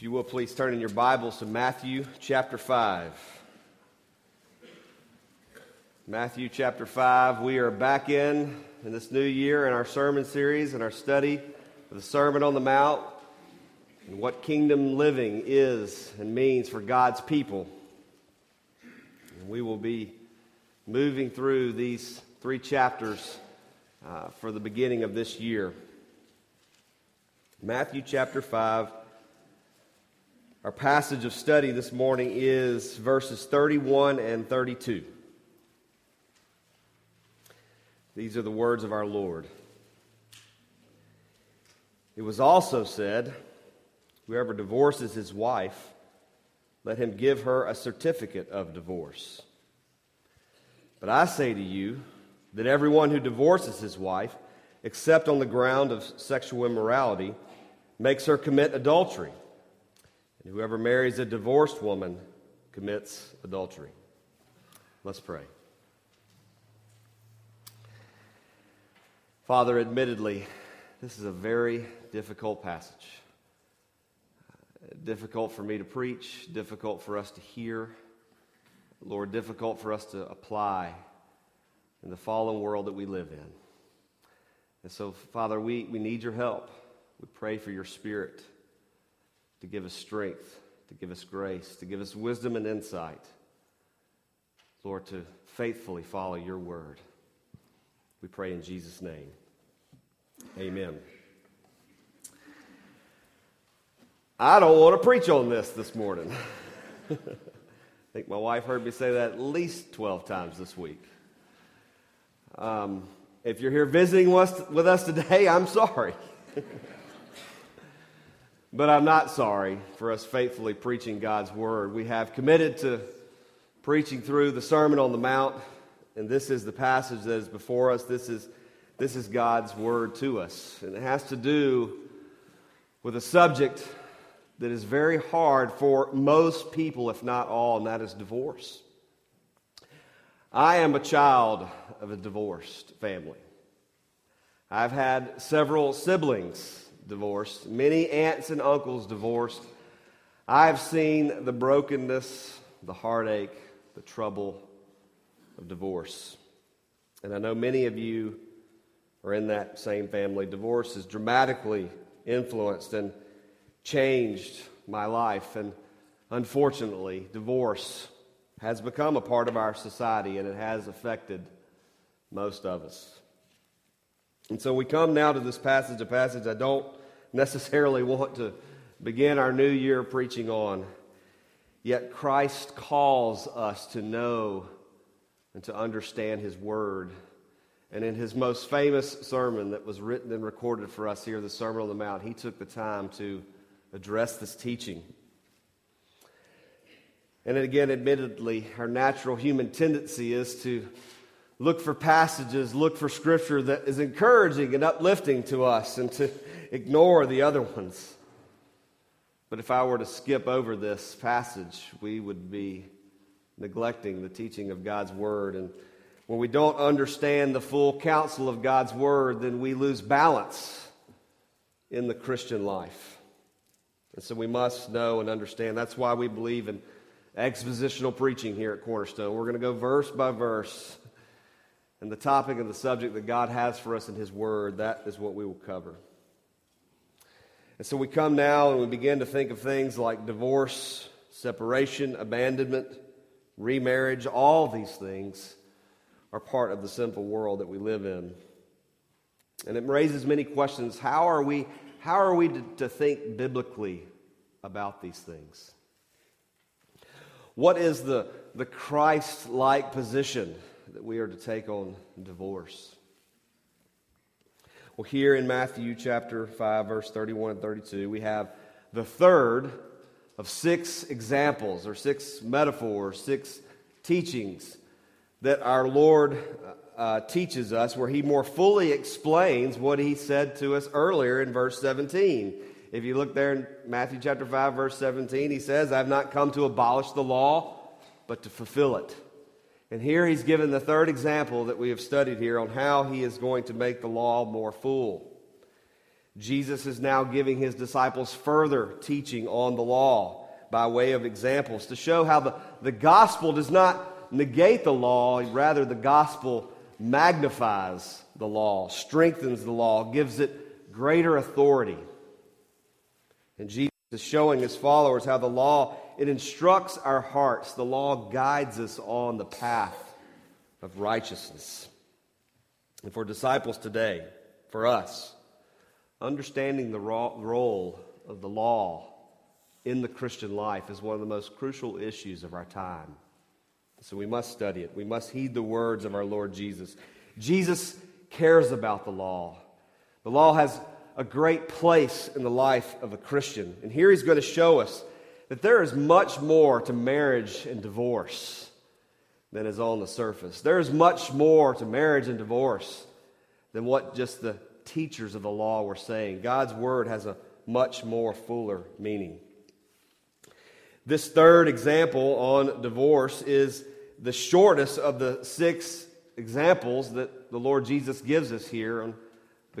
If you will, please turn in your Bibles to Matthew chapter 5. Matthew chapter 5. We are back in in this new year in our sermon series and our study of the Sermon on the Mount and what kingdom living is and means for God's people. And we will be moving through these three chapters uh, for the beginning of this year. Matthew chapter 5. Our passage of study this morning is verses 31 and 32. These are the words of our Lord. It was also said, Whoever divorces his wife, let him give her a certificate of divorce. But I say to you that everyone who divorces his wife, except on the ground of sexual immorality, makes her commit adultery. And whoever marries a divorced woman commits adultery. Let's pray. Father, admittedly, this is a very difficult passage difficult for me to preach, difficult for us to hear, Lord, difficult for us to apply in the fallen world that we live in. And so, Father, we, we need your help. We pray for your Spirit to give us strength, to give us grace, to give us wisdom and insight. Lord, to faithfully follow your word. We pray in Jesus' name. Amen. I don't want to preach on this this morning. I think my wife heard me say that at least 12 times this week. Um, if you're here visiting with us today, I'm sorry. but I'm not sorry for us faithfully preaching God's word. We have committed to preaching through the Sermon on the Mount, and this is the passage that is before us. This is, this is God's word to us, and it has to do with a subject that is very hard for most people, if not all, and that is divorce. I am a child of a divorced family. I've had several siblings divorced, many aunts and uncles divorced. I've seen the brokenness, the heartache, the trouble of divorce. And I know many of you are in that same family. Divorce has dramatically influenced and changed my life. And unfortunately, divorce has become a part of our society and it has affected most of us. And so we come now to this passage, a passage I don't necessarily want to begin our new year preaching on. Yet Christ calls us to know and to understand His Word. And in his most famous sermon that was written and recorded for us here, the Sermon on the Mount, he took the time to address this teaching. And again, admittedly, our natural human tendency is to look for passages, look for scripture that is encouraging and uplifting to us and to ignore the other ones. But if I were to skip over this passage, we would be neglecting the teaching of God's word. And when we don't understand the full counsel of God's word, then we lose balance in the Christian life. And so we must know and understand. That's why we believe in expositional preaching here at Cornerstone. We're going to go verse by verse. And the topic and the subject that God has for us in His Word, that is what we will cover. And so we come now and we begin to think of things like divorce, separation, abandonment, remarriage. All these things are part of the sinful world that we live in. And it raises many questions. How are we how are we to, to think biblically about these things? What is the, the Christ like position that we are to take on divorce? Well, here in Matthew chapter 5, verse 31 and 32, we have the third of six examples or six metaphors, six teachings that our Lord uh, teaches us, where he more fully explains what he said to us earlier in verse 17. If you look there in Matthew chapter 5, verse 17, he says, I've not come to abolish the law, but to fulfill it. And here he's given the third example that we have studied here on how he is going to make the law more full. Jesus is now giving his disciples further teaching on the law by way of examples to show how the, the gospel does not negate the law, rather, the gospel magnifies the law, strengthens the law, gives it greater authority. And Jesus is showing his followers how the law it instructs our hearts. The law guides us on the path of righteousness. And for disciples today, for us, understanding the role of the law in the Christian life is one of the most crucial issues of our time. So we must study it. We must heed the words of our Lord Jesus. Jesus cares about the law. The law has a great place in the life of a Christian. And here he's going to show us that there is much more to marriage and divorce than is on the surface. There is much more to marriage and divorce than what just the teachers of the law were saying. God's word has a much more fuller meaning. This third example on divorce is the shortest of the six examples that the Lord Jesus gives us here on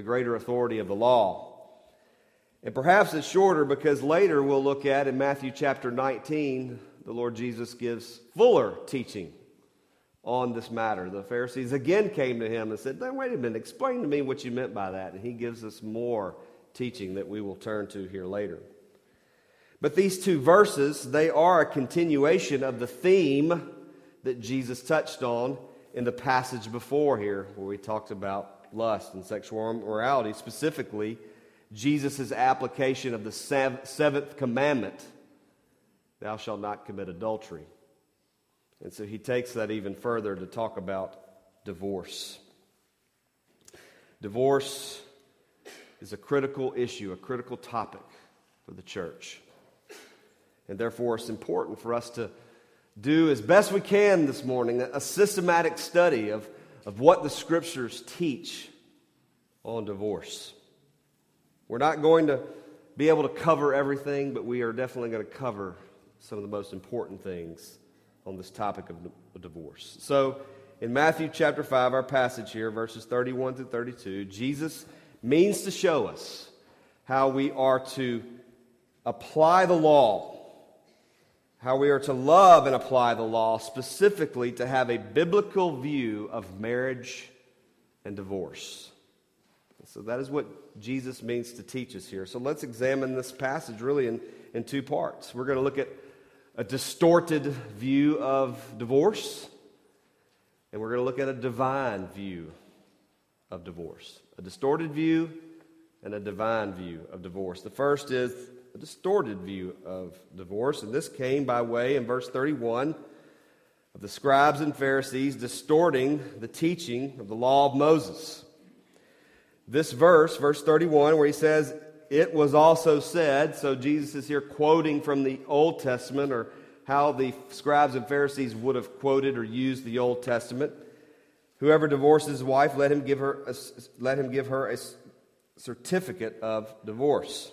the greater authority of the law. And perhaps it's shorter because later we'll look at in Matthew chapter 19, the Lord Jesus gives fuller teaching on this matter. The Pharisees again came to him and said, Wait a minute, explain to me what you meant by that. And he gives us more teaching that we will turn to here later. But these two verses, they are a continuation of the theme that Jesus touched on in the passage before here, where we talked about lust and sexual immorality, specifically Jesus' application of the seventh commandment Thou shalt not commit adultery. And so he takes that even further to talk about divorce. Divorce is a critical issue, a critical topic for the church. And therefore, it's important for us to do as best we can this morning a systematic study of, of what the scriptures teach on divorce. We're not going to be able to cover everything, but we are definitely going to cover some of the most important things on this topic of divorce. So, in Matthew chapter 5, our passage here, verses 31 through 32, Jesus means to show us how we are to apply the law, how we are to love and apply the law, specifically to have a biblical view of marriage and divorce. So that is what Jesus means to teach us here. So let's examine this passage really in, in two parts. We're going to look at a distorted view of divorce, and we're going to look at a divine view of divorce. A distorted view and a divine view of divorce. The first is a distorted view of divorce, and this came by way in verse 31 of the scribes and Pharisees distorting the teaching of the law of Moses. This verse, verse 31, where he says, It was also said, so Jesus is here quoting from the Old Testament or how the scribes and Pharisees would have quoted or used the Old Testament. Whoever divorces his wife, let him give her a, let him give her a certificate of divorce.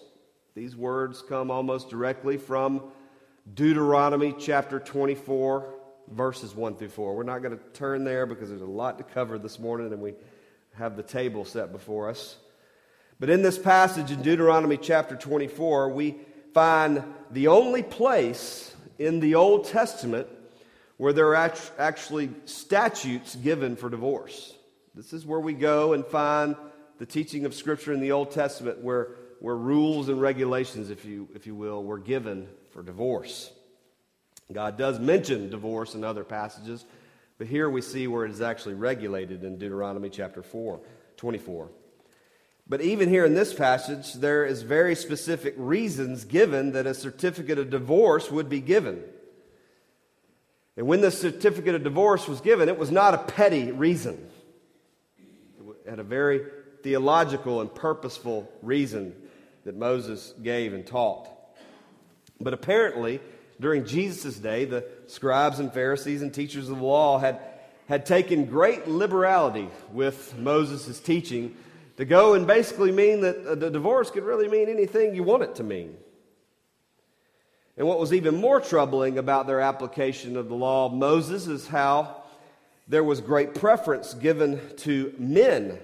These words come almost directly from Deuteronomy chapter 24, verses 1 through 4. We're not going to turn there because there's a lot to cover this morning, and we have the table set before us. But in this passage in Deuteronomy chapter 24, we find the only place in the Old Testament where there are actually statutes given for divorce. This is where we go and find the teaching of Scripture in the Old Testament where, where rules and regulations, if you, if you will, were given for divorce. God does mention divorce in other passages, but here we see where it is actually regulated in Deuteronomy chapter 4, 24. But even here in this passage, there is very specific reasons given that a certificate of divorce would be given. And when the certificate of divorce was given, it was not a petty reason. It had a very theological and purposeful reason that Moses gave and taught. But apparently, during Jesus' day, the scribes and Pharisees and teachers of the law had, had taken great liberality with Moses' teaching to go and basically mean that the divorce could really mean anything you want it to mean. And what was even more troubling about their application of the law of Moses is how there was great preference given to men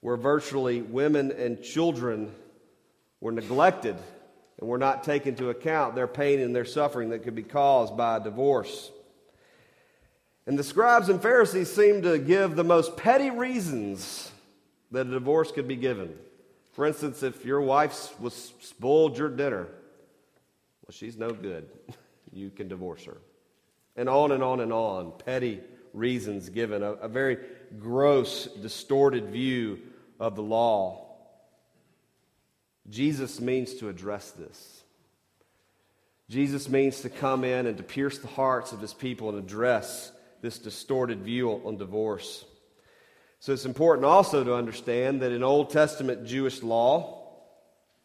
where virtually women and children were neglected and were not taken into account their pain and their suffering that could be caused by a divorce. And the scribes and Pharisees seemed to give the most petty reasons that a divorce could be given. For instance, if your wife was spoiled your dinner, well, she's no good. You can divorce her. And on and on and on. Petty reasons given. A, a very gross, distorted view of the law. Jesus means to address this. Jesus means to come in and to pierce the hearts of his people and address this distorted view on divorce. So it's important also to understand that in Old Testament Jewish law,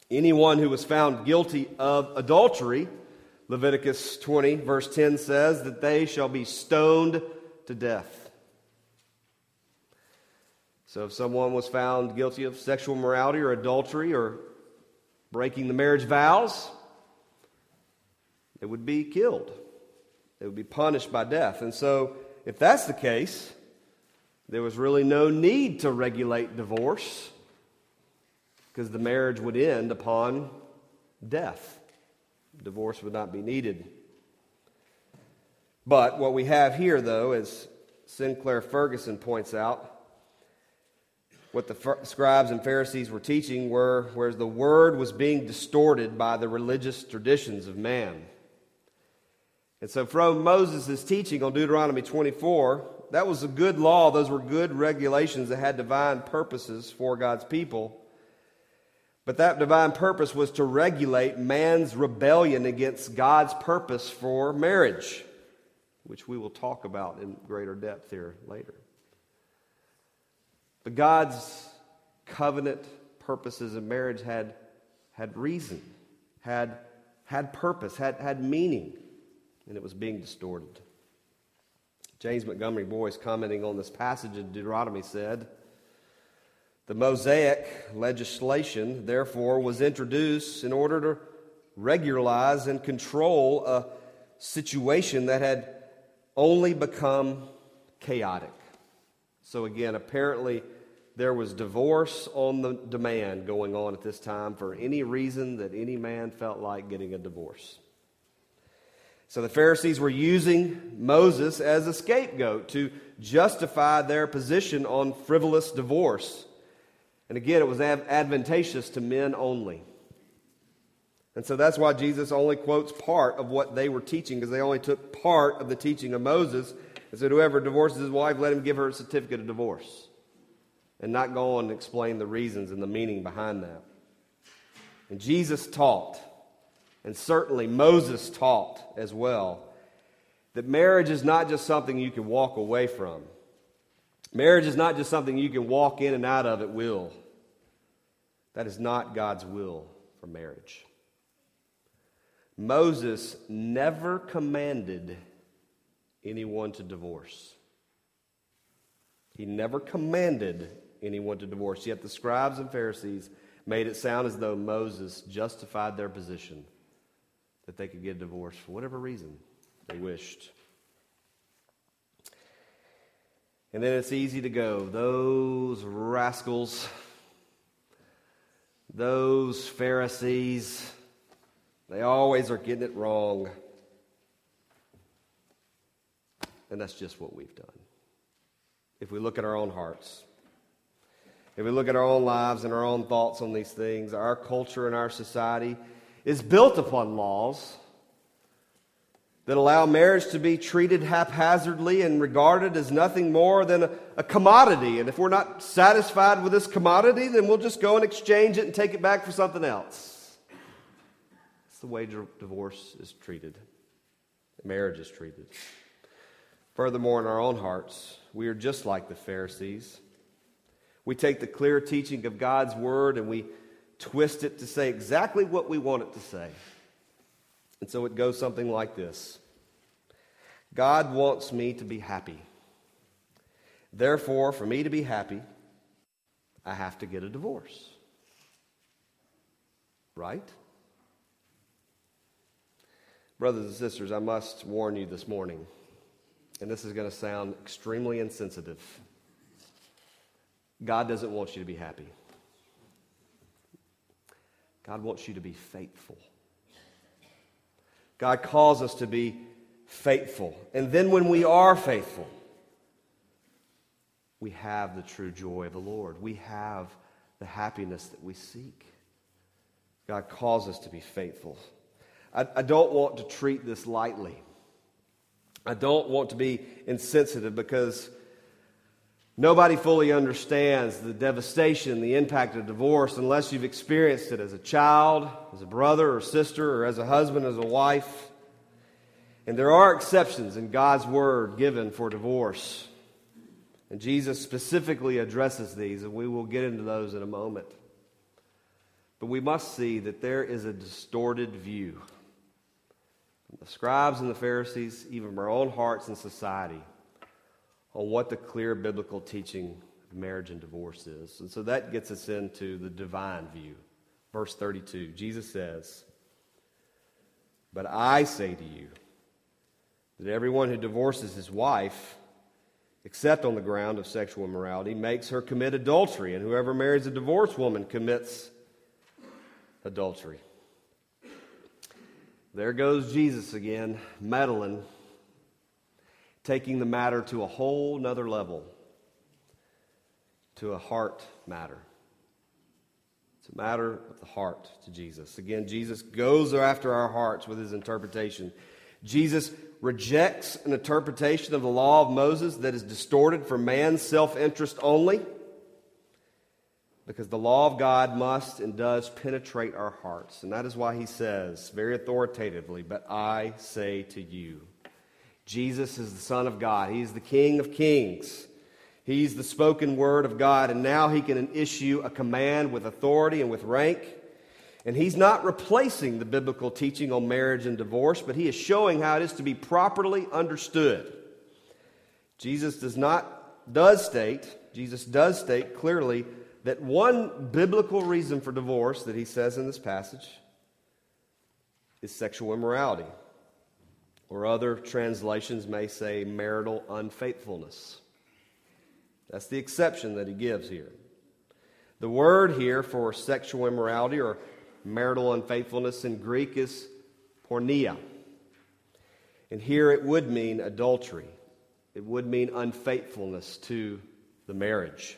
anyone who was found guilty of adultery, Leviticus 20, verse 10 says that they shall be stoned to death. So if someone was found guilty of sexual morality or adultery or breaking the marriage vows, they would be killed. They would be punished by death. And so, if that's the case, there was really no need to regulate divorce because the marriage would end upon death. Divorce would not be needed. But what we have here, though, as Sinclair Ferguson points out, what the scribes and Pharisees were teaching were where the word was being distorted by the religious traditions of man. And so, from Moses' teaching on Deuteronomy 24, that was a good law. Those were good regulations that had divine purposes for God's people. But that divine purpose was to regulate man's rebellion against God's purpose for marriage, which we will talk about in greater depth here later. But God's covenant purposes in marriage had, had reason, had, had purpose, had, had meaning, and it was being distorted. James Montgomery Boice, commenting on this passage in Deuteronomy, said, The Mosaic legislation, therefore, was introduced in order to regularize and control a situation that had only become chaotic. So, again, apparently, there was divorce on the demand going on at this time for any reason that any man felt like getting a divorce. So the Pharisees were using Moses as a scapegoat to justify their position on frivolous divorce. And again, it was advantageous to men only. And so that's why Jesus only quotes part of what they were teaching, because they only took part of the teaching of Moses and said, Whoever divorces his wife, let him give her a certificate of divorce and not go on and explain the reasons and the meaning behind that. And Jesus taught, and certainly Moses taught as well, that marriage is not just something you can walk away from. Marriage is not just something you can walk in and out of at will. That is not God's will for marriage. Moses never commanded anyone to divorce. He never commanded anyone to divorce. Yet the scribes and Pharisees made it sound as though Moses justified their position that they could get a divorce for whatever reason they wished. And then it's easy to go. Those rascals, those Pharisees, they always are getting it wrong. And that's just what we've done. If we look at our own hearts, if we look at our own lives and our own thoughts on these things, our culture and our society is built upon laws that allow marriage to be treated haphazardly and regarded as nothing more than a, a, commodity. And if we're not satisfied with this commodity, then we'll just go and exchange it and take it back for something else. It's the way divorce is treated, marriage is treated. Furthermore, in our own hearts, we are just like the Pharisees. We take the clear teaching of God's word and we twist it to say exactly what we want it to say. And so it goes something like this God wants me to be happy. Therefore, for me to be happy, I have to get a divorce. Right? Brothers and sisters, I must warn you this morning, and this is going to sound extremely insensitive. God doesn't want you to be happy. God wants you to be faithful. God calls us to be faithful. And then when we are faithful, we have the true joy of the Lord. We have the happiness that we seek. God calls us to be faithful. I, I don't want to treat this lightly. I don't want to be insensitive because nobody fully understands the devastation, the impact of divorce unless you've experienced it as a child, as a brother or sister, or as a husband, as a wife. And there are exceptions in God's word given for divorce. And Jesus specifically addresses these, and we will get into those in a moment. But we must see that there is a distorted view from the scribes and the Pharisees, even from our own hearts and society, on what the clear biblical teaching of marriage and divorce is. And so that gets us into the divine view. Verse 32, Jesus says, But I say to you that everyone who divorces his wife, except on the ground of sexual immorality, makes her commit adultery, and whoever marries a divorced woman commits adultery. There goes Jesus again, meddling, taking the matter to a whole nother level, to a heart matter. It's a matter of the heart to Jesus. Again, Jesus goes after our hearts with his interpretation. Jesus rejects an interpretation of the law of Moses that is distorted for man's self interest only because the law of God must and does penetrate our hearts. And that is why he says, very authoritatively, But I say to you. Jesus is the Son of God, He's the King of kings. He's the spoken word of God, and now he can issue a command with authority and with rank. And he's not replacing the biblical teaching on marriage and divorce, but he is showing how it is to be properly understood. Jesus does not does state, Jesus does state clearly that one biblical reason for divorce that he says in this passage is sexual immorality. Or other translations may say marital unfaithfulness. That's the exception that he gives here. The word here for sexual immorality or marital unfaithfulness in Greek is porneia. And here it would mean adultery, it would mean unfaithfulness to the marriage.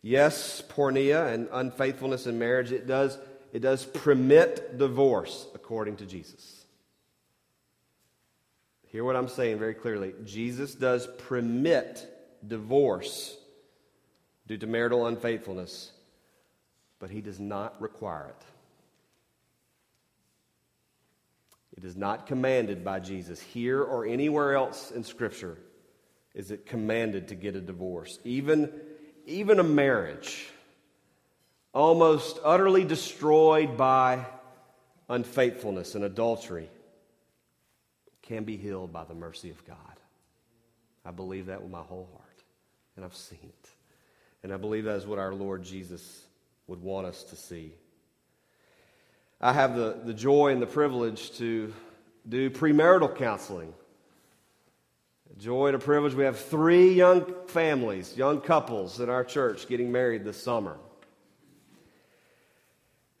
Yes, porneia and unfaithfulness in marriage, it does, it does permit divorce according to Jesus. Hear what I'm saying very clearly. Jesus does permit divorce due to marital unfaithfulness, but he does not require it. It is not commanded by Jesus. Here or anywhere else in Scripture is it commanded to get a divorce. Even even a marriage almost utterly destroyed by unfaithfulness and adultery can be healed by the mercy of God. I believe that with my whole heart, and I've seen it. And I believe that is what our Lord Jesus would want us to see. I have the, the joy and the privilege to do premarital counseling joy and a privilege. We have three young families, young couples in our church getting married this summer.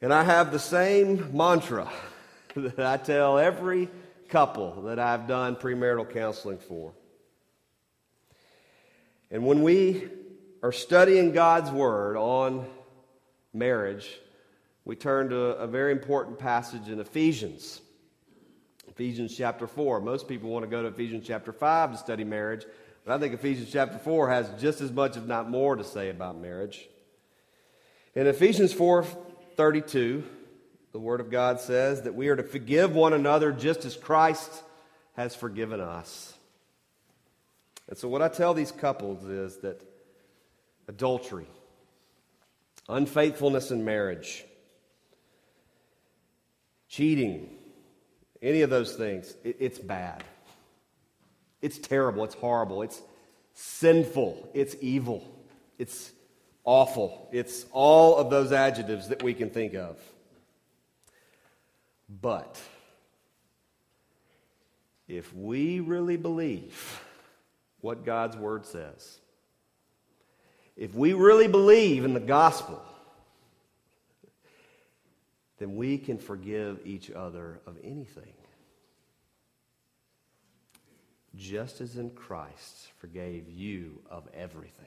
And I have the same mantra that I tell every couple that I've done premarital counseling for. And when we are studying God's Word on marriage, we turn to a very important passage in Ephesians. Ephesians chapter 4. Most people want to go to Ephesians chapter 5 to study marriage, but I think Ephesians chapter 4 has just as much, if not more, to say about marriage. In Ephesians 4 32, the Word of God says that we are to forgive one another just as Christ has forgiven us. And so, what I tell these couples is that adultery, unfaithfulness in marriage, cheating, any of those things, it, it's bad. It's terrible. It's horrible. It's sinful. It's evil. It's awful. It's all of those adjectives that we can think of. But if we really believe what God's Word says, if we really believe in the gospel, then we can forgive each other of anything. Just as in Christ forgave you of everything.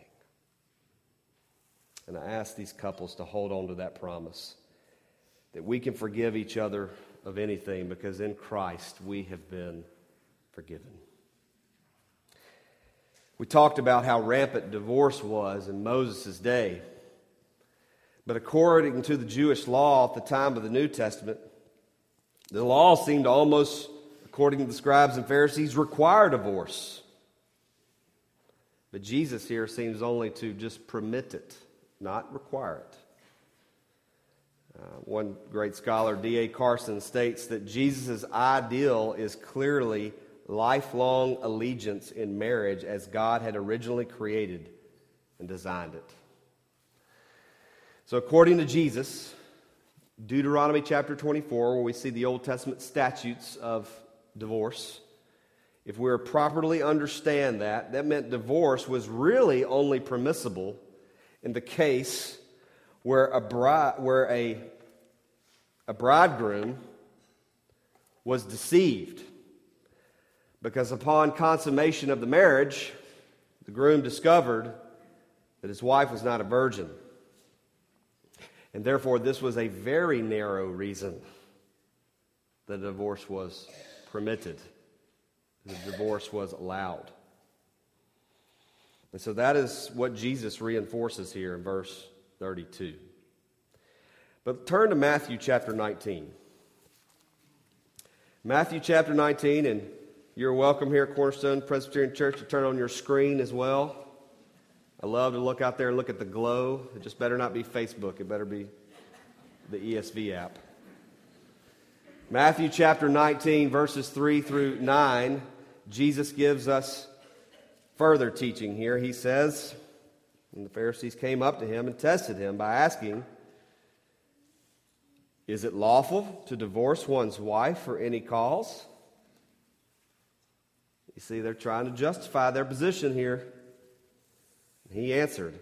And I ask these couples to hold on to that promise that we can forgive each other of anything because in Christ we have been forgiven. We talked about how rampant divorce was in Moses' day. But according to the Jewish law at the time of the New Testament, the law seemed almost, according to the scribes and Pharisees, require divorce. But Jesus here seems only to just permit it, not require it. Uh, one great scholar, D.A. Carson, states that Jesus' ideal is clearly lifelong allegiance in marriage as God had originally created and designed it. So, according to Jesus, Deuteronomy chapter 24, where we see the Old Testament statutes of divorce, if we were properly understand that, that meant divorce was really only permissible in the case where a bride, where a, a bridegroom was deceived because upon consummation of the marriage, the groom discovered that his wife was not a virgin. And therefore, this was a very narrow reason that divorce was permitted, the divorce was allowed. And so that is what Jesus reinforces here in verse 32. But turn to Matthew chapter 19. Matthew chapter 19, and you're welcome here at Cornerstone Presbyterian Church to turn on your screen as well. I love to look out there and look at the glow. It just better not be Facebook, it better be the ESV app. Matthew chapter 19, verses 3 through 9, Jesus gives us further teaching here. He says, And the Pharisees came up to him and tested him by asking, Is it lawful to divorce one's wife for any cause? You see, they're trying to justify their position here. He answered,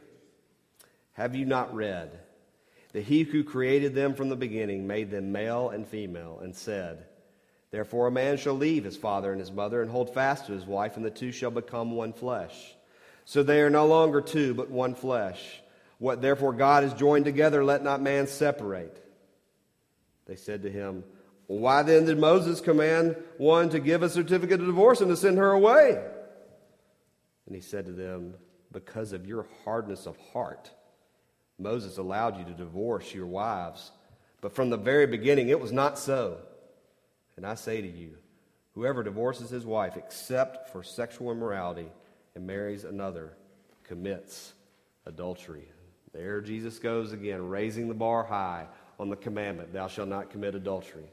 Have you not read that he who created them from the beginning made them male and female, and said, Therefore a man shall leave his father and his mother and hold fast to his wife, and the two shall become one flesh. So they are no longer two, but one flesh. What therefore God has joined together, let not man separate. They said to him, why then did Moses command one to give a certificate of divorce and to send her away? And he said to them, Because of your hardness of heart, Moses allowed you to divorce your wives. But from the very beginning, it was not so. And I say to you, whoever divorces his wife except for sexual immorality and marries another commits adultery. There Jesus goes again, raising the bar high on the commandment, Thou shalt not commit adultery.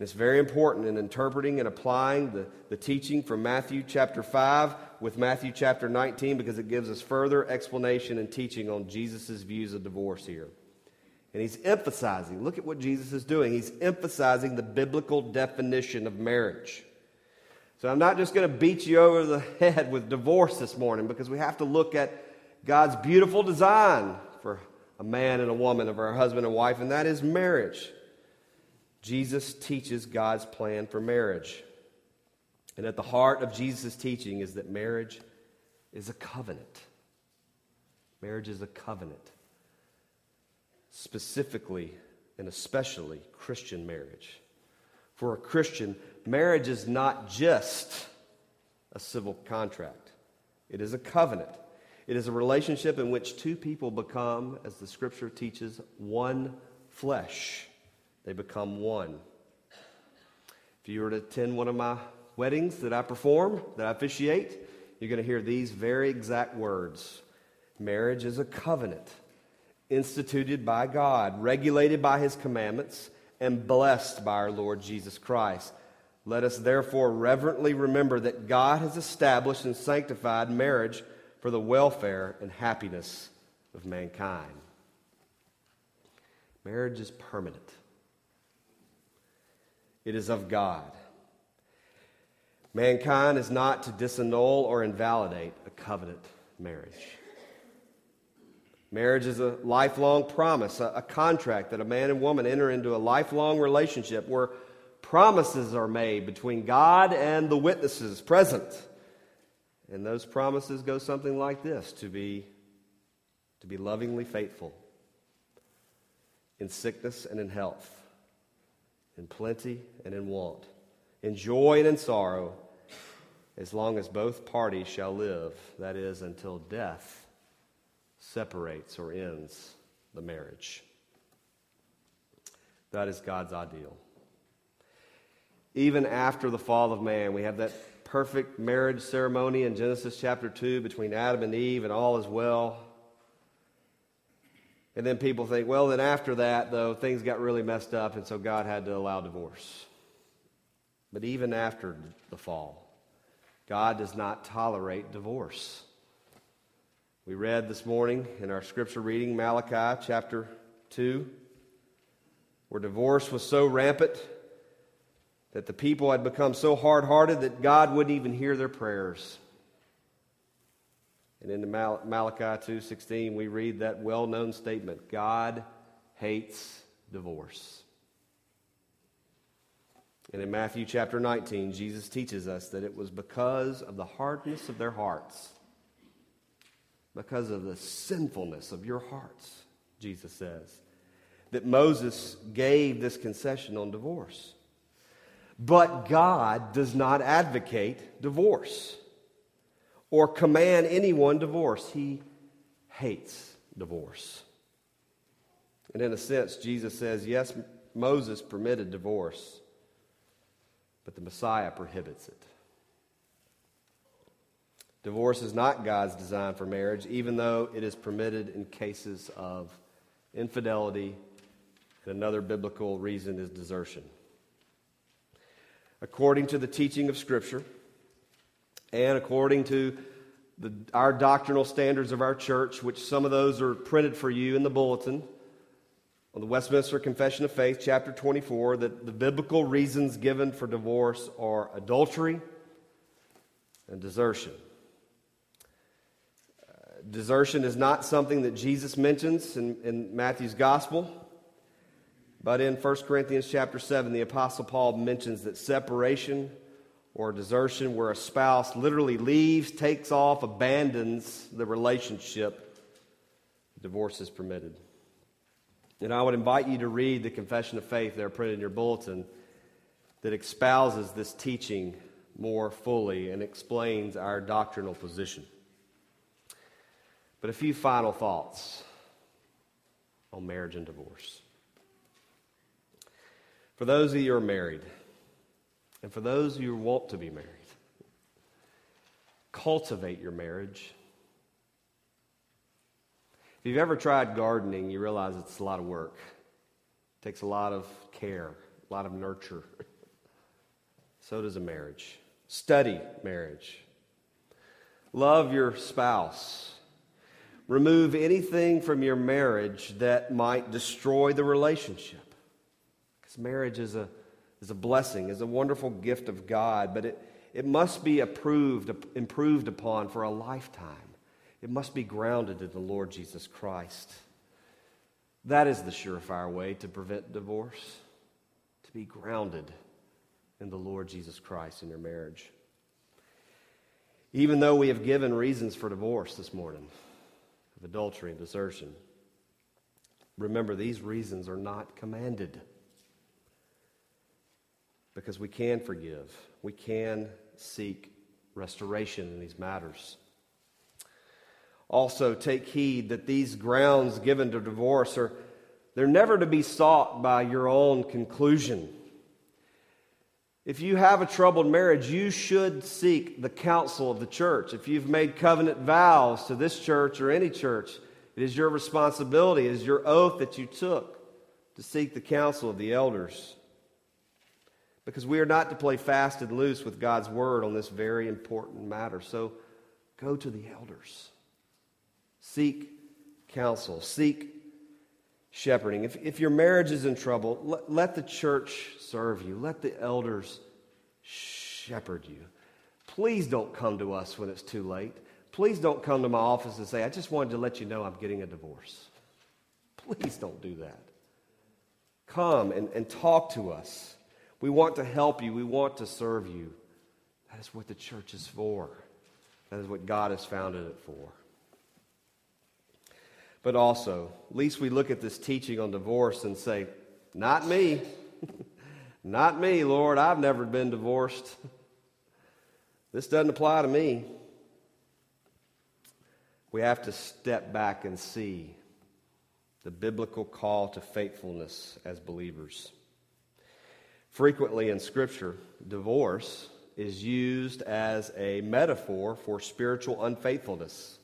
It's very important in interpreting and applying the, the teaching from Matthew chapter 5 with Matthew chapter 19 because it gives us further explanation and teaching on Jesus' views of divorce here. And he's emphasizing, look at what Jesus is doing. He's emphasizing the biblical definition of marriage. So I'm not just going to beat you over the head with divorce this morning because we have to look at God's beautiful design for a man and a woman, of our husband and wife, and that is marriage. Jesus teaches God's plan for marriage. And at the heart of Jesus' teaching is that marriage is a covenant. Marriage is a covenant. Specifically and especially Christian marriage. For a Christian, marriage is not just a civil contract, it is a covenant. It is a relationship in which two people become, as the scripture teaches, one flesh. They become one. If you were to attend one of my weddings that I perform, that I officiate, you're going to hear these very exact words Marriage is a covenant instituted by God, regulated by his commandments, and blessed by our Lord Jesus Christ. Let us therefore reverently remember that God has established and sanctified marriage for the welfare and happiness of mankind. Marriage is permanent it is of God. Mankind is not to disannul or invalidate a covenant marriage. Marriage is a lifelong promise, a, a, contract that a man and woman enter into a lifelong relationship where promises are made between God and the witnesses present. And those promises go something like this to be, to be lovingly faithful in sickness and in health, in plenty and in want, in joy and in sorrow, as long as both parties shall live, that is, until death separates or ends the marriage. That is God's ideal. Even after the fall of man, we have that perfect marriage ceremony in Genesis chapter 2 between Adam and Eve, and all is well. And then people think, well, then after that, though, things got really messed up, and so God had to allow divorce. But even after the fall, God does not tolerate divorce. We read this morning in our scripture reading, Malachi chapter 2, where divorce was so rampant that the people had become so hard hearted that God wouldn't even hear their prayers. And in Mal- Malachi 2:16 we read that well-known statement, God hates divorce. And in Matthew chapter 19, Jesus teaches us that it was because of the hardness of their hearts, because of the sinfulness of your hearts, Jesus says, that Moses gave this concession on divorce. But God does not advocate divorce or command anyone divorce. He hates divorce. And in a sense, Jesus says, yes, Moses permitted divorce, but the Messiah prohibits it. Divorce is not God's design for marriage, even though it is permitted in cases of infidelity, and another biblical reason is desertion. According to the teaching of Scripture, and according to the, our doctrinal standards of our church, which some of those are printed for you in the bulletin, on the Westminster Confession of Faith, chapter 24, that the biblical reasons given for divorce are adultery and desertion. Desertion is not something that Jesus mentions in, in Matthew's gospel. But in 1 Corinthians chapter 7, the Apostle Paul mentions that separation or desertion, where a spouse literally leaves, takes off, abandons the relationship, divorce is permitted. And I would invite you to read the Confession of Faith there printed in your bulletin that espouses this teaching more fully and explains our doctrinal position. But a few final thoughts on marriage and divorce. For those of you who are married, and for those who want to be married, cultivate your marriage. If you've ever tried gardening, you realize it's a lot of work. It takes a lot of care, a lot of nurture. so does a marriage. Study marriage. Love your spouse. Remove anything from your marriage that might destroy the relationship. Because marriage is a, is a blessing, is a wonderful gift of God, but it, it must be approved, improved upon for a lifetime. It must be grounded in the Lord Jesus Christ. That is the surefire way to prevent divorce, to be grounded in the Lord Jesus Christ in your marriage. Even though we have given reasons for divorce this morning of adultery and desertion, remember these reasons are not commanded because we can forgive. We can seek restoration in these matters. Also, take heed that these grounds given to divorce are they're never to be sought by your own conclusion. If you have a troubled marriage, you should seek the counsel of the church. If you've made covenant vows to this church or any church, it is your responsibility, it is your oath that you took to seek the counsel of the elders because we are not to play fast and loose with God's word on this very important matter. So go to the elders. Seek counsel. Seek shepherding. If, if your marriage is in trouble, let, let the church serve you. Let the elders shepherd you. Please don't come to us when it's too late. please don't come to my office and say, I just wanted to let you know I'm getting a divorce. Please don't do that. Come and, and talk to us. We want to help you, we want to serve you. That is what the church is for, that is what God has founded it for. But also, at least we look at this teaching on divorce and say, Not me. Not me, Lord. I've never been divorced. This doesn't apply to me. We have to step back and see the biblical call to faithfulness as believers. Frequently in Scripture, divorce is used as a metaphor for spiritual unfaithfulness,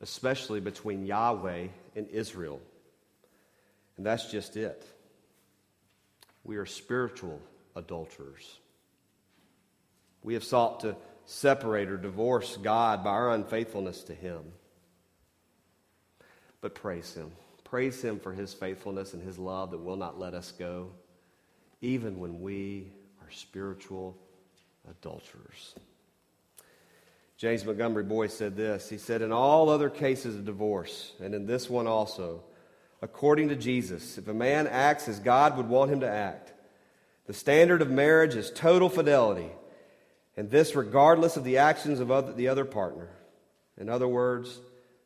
especially between Yahweh and Israel. And that's just it. We are spiritual adulterers. We have sought to separate or divorce God by our unfaithfulness to Him. But praise Him. Praise Him for His faithfulness and His love that will not let us go, even when we are spiritual adulterers. James Montgomery Boice said this. He said, In all other cases of divorce, and in this one also, according to Jesus, if a man acts as God would want him to act, the standard of marriage is total fidelity and this regardless of the actions of other, the other partner. In other words,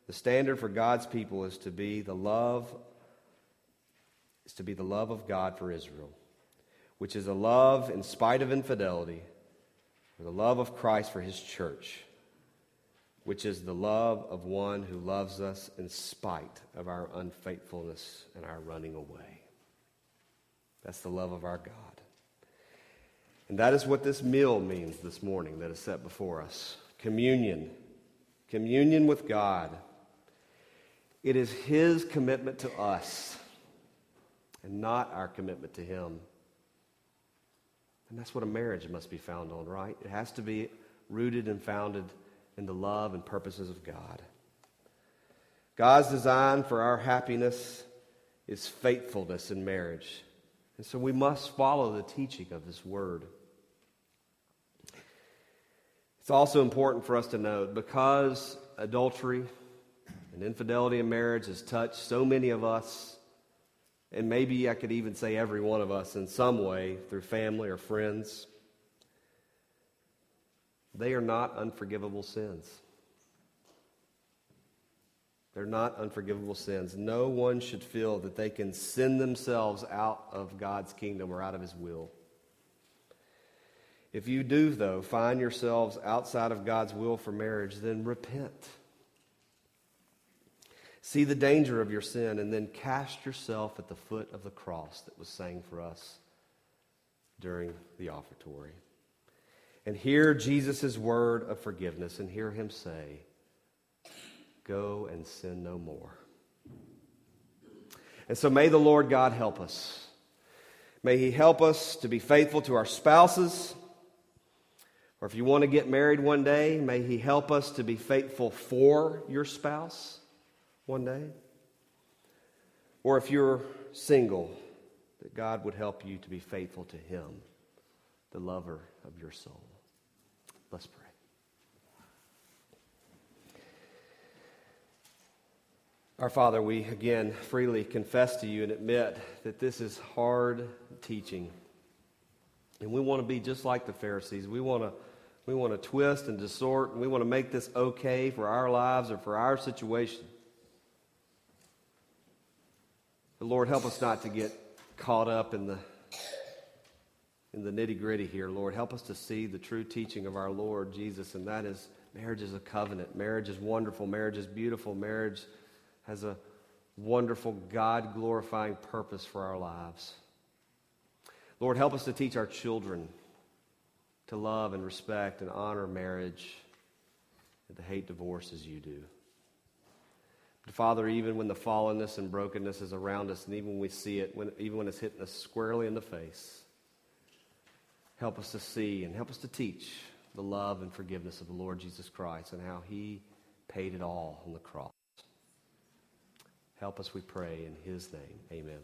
the standard for God's people is to be the love is to be the love of God for Israel, which is a love in spite of infidelity, or the love of Christ for his church, which is the love of one who loves us in spite of our unfaithfulness and our running away. That's the love of our God. And that is what this meal means this morning that is set before us communion. Communion with God. It is His commitment to us and not our commitment to Him. And that's what a marriage must be found on, right? It has to be rooted and founded in the love and purposes of God. God's design for our happiness is faithfulness in marriage. And so we must follow the teaching of His Word. It's also important for us to note because adultery and infidelity in marriage has touched so many of us, and maybe I could even say every one of us in some way through family or friends, they are not unforgivable sins. They're not unforgivable sins. No one should feel that they can send themselves out of God's kingdom or out of His will. If you do, though, find yourselves outside of God's will for marriage, then repent. See the danger of your sin and then cast yourself at the foot of the cross that was sang for us during the offertory. And hear Jesus' word of forgiveness and hear him say, Go and sin no more. And so may the Lord God help us. May he help us to be faithful to our spouses or if you want to get married one day, may He help us to be faithful for your spouse one day. Or if you're single, that God would help you to be faithful to Him, the lover of your soul. Let's pray. Our Father, we again freely confess to you and admit that this is hard teaching. And we want to be just like the Pharisees. We want to we want to twist and distort, and we want to make this okay for our lives or for our situation. The Lord, help us not to get caught up in the in the nitty gritty here, Lord. Help us to see the true teaching of our Lord Jesus, and that is marriage is a covenant. Marriage is wonderful. Marriage is beautiful. Marriage has a wonderful, God glorifying purpose for our lives. Lord, help us to teach our children to love and respect and honor marriage and to hate divorce as you do. But Father, even when the fallenness and brokenness is around us, and even when we see it, when, even when it's hitting us squarely in the face, help us to see and help us to teach the love and forgiveness of the Lord Jesus Christ and how he paid it all on the cross. Help us, we pray, in his name. Amen.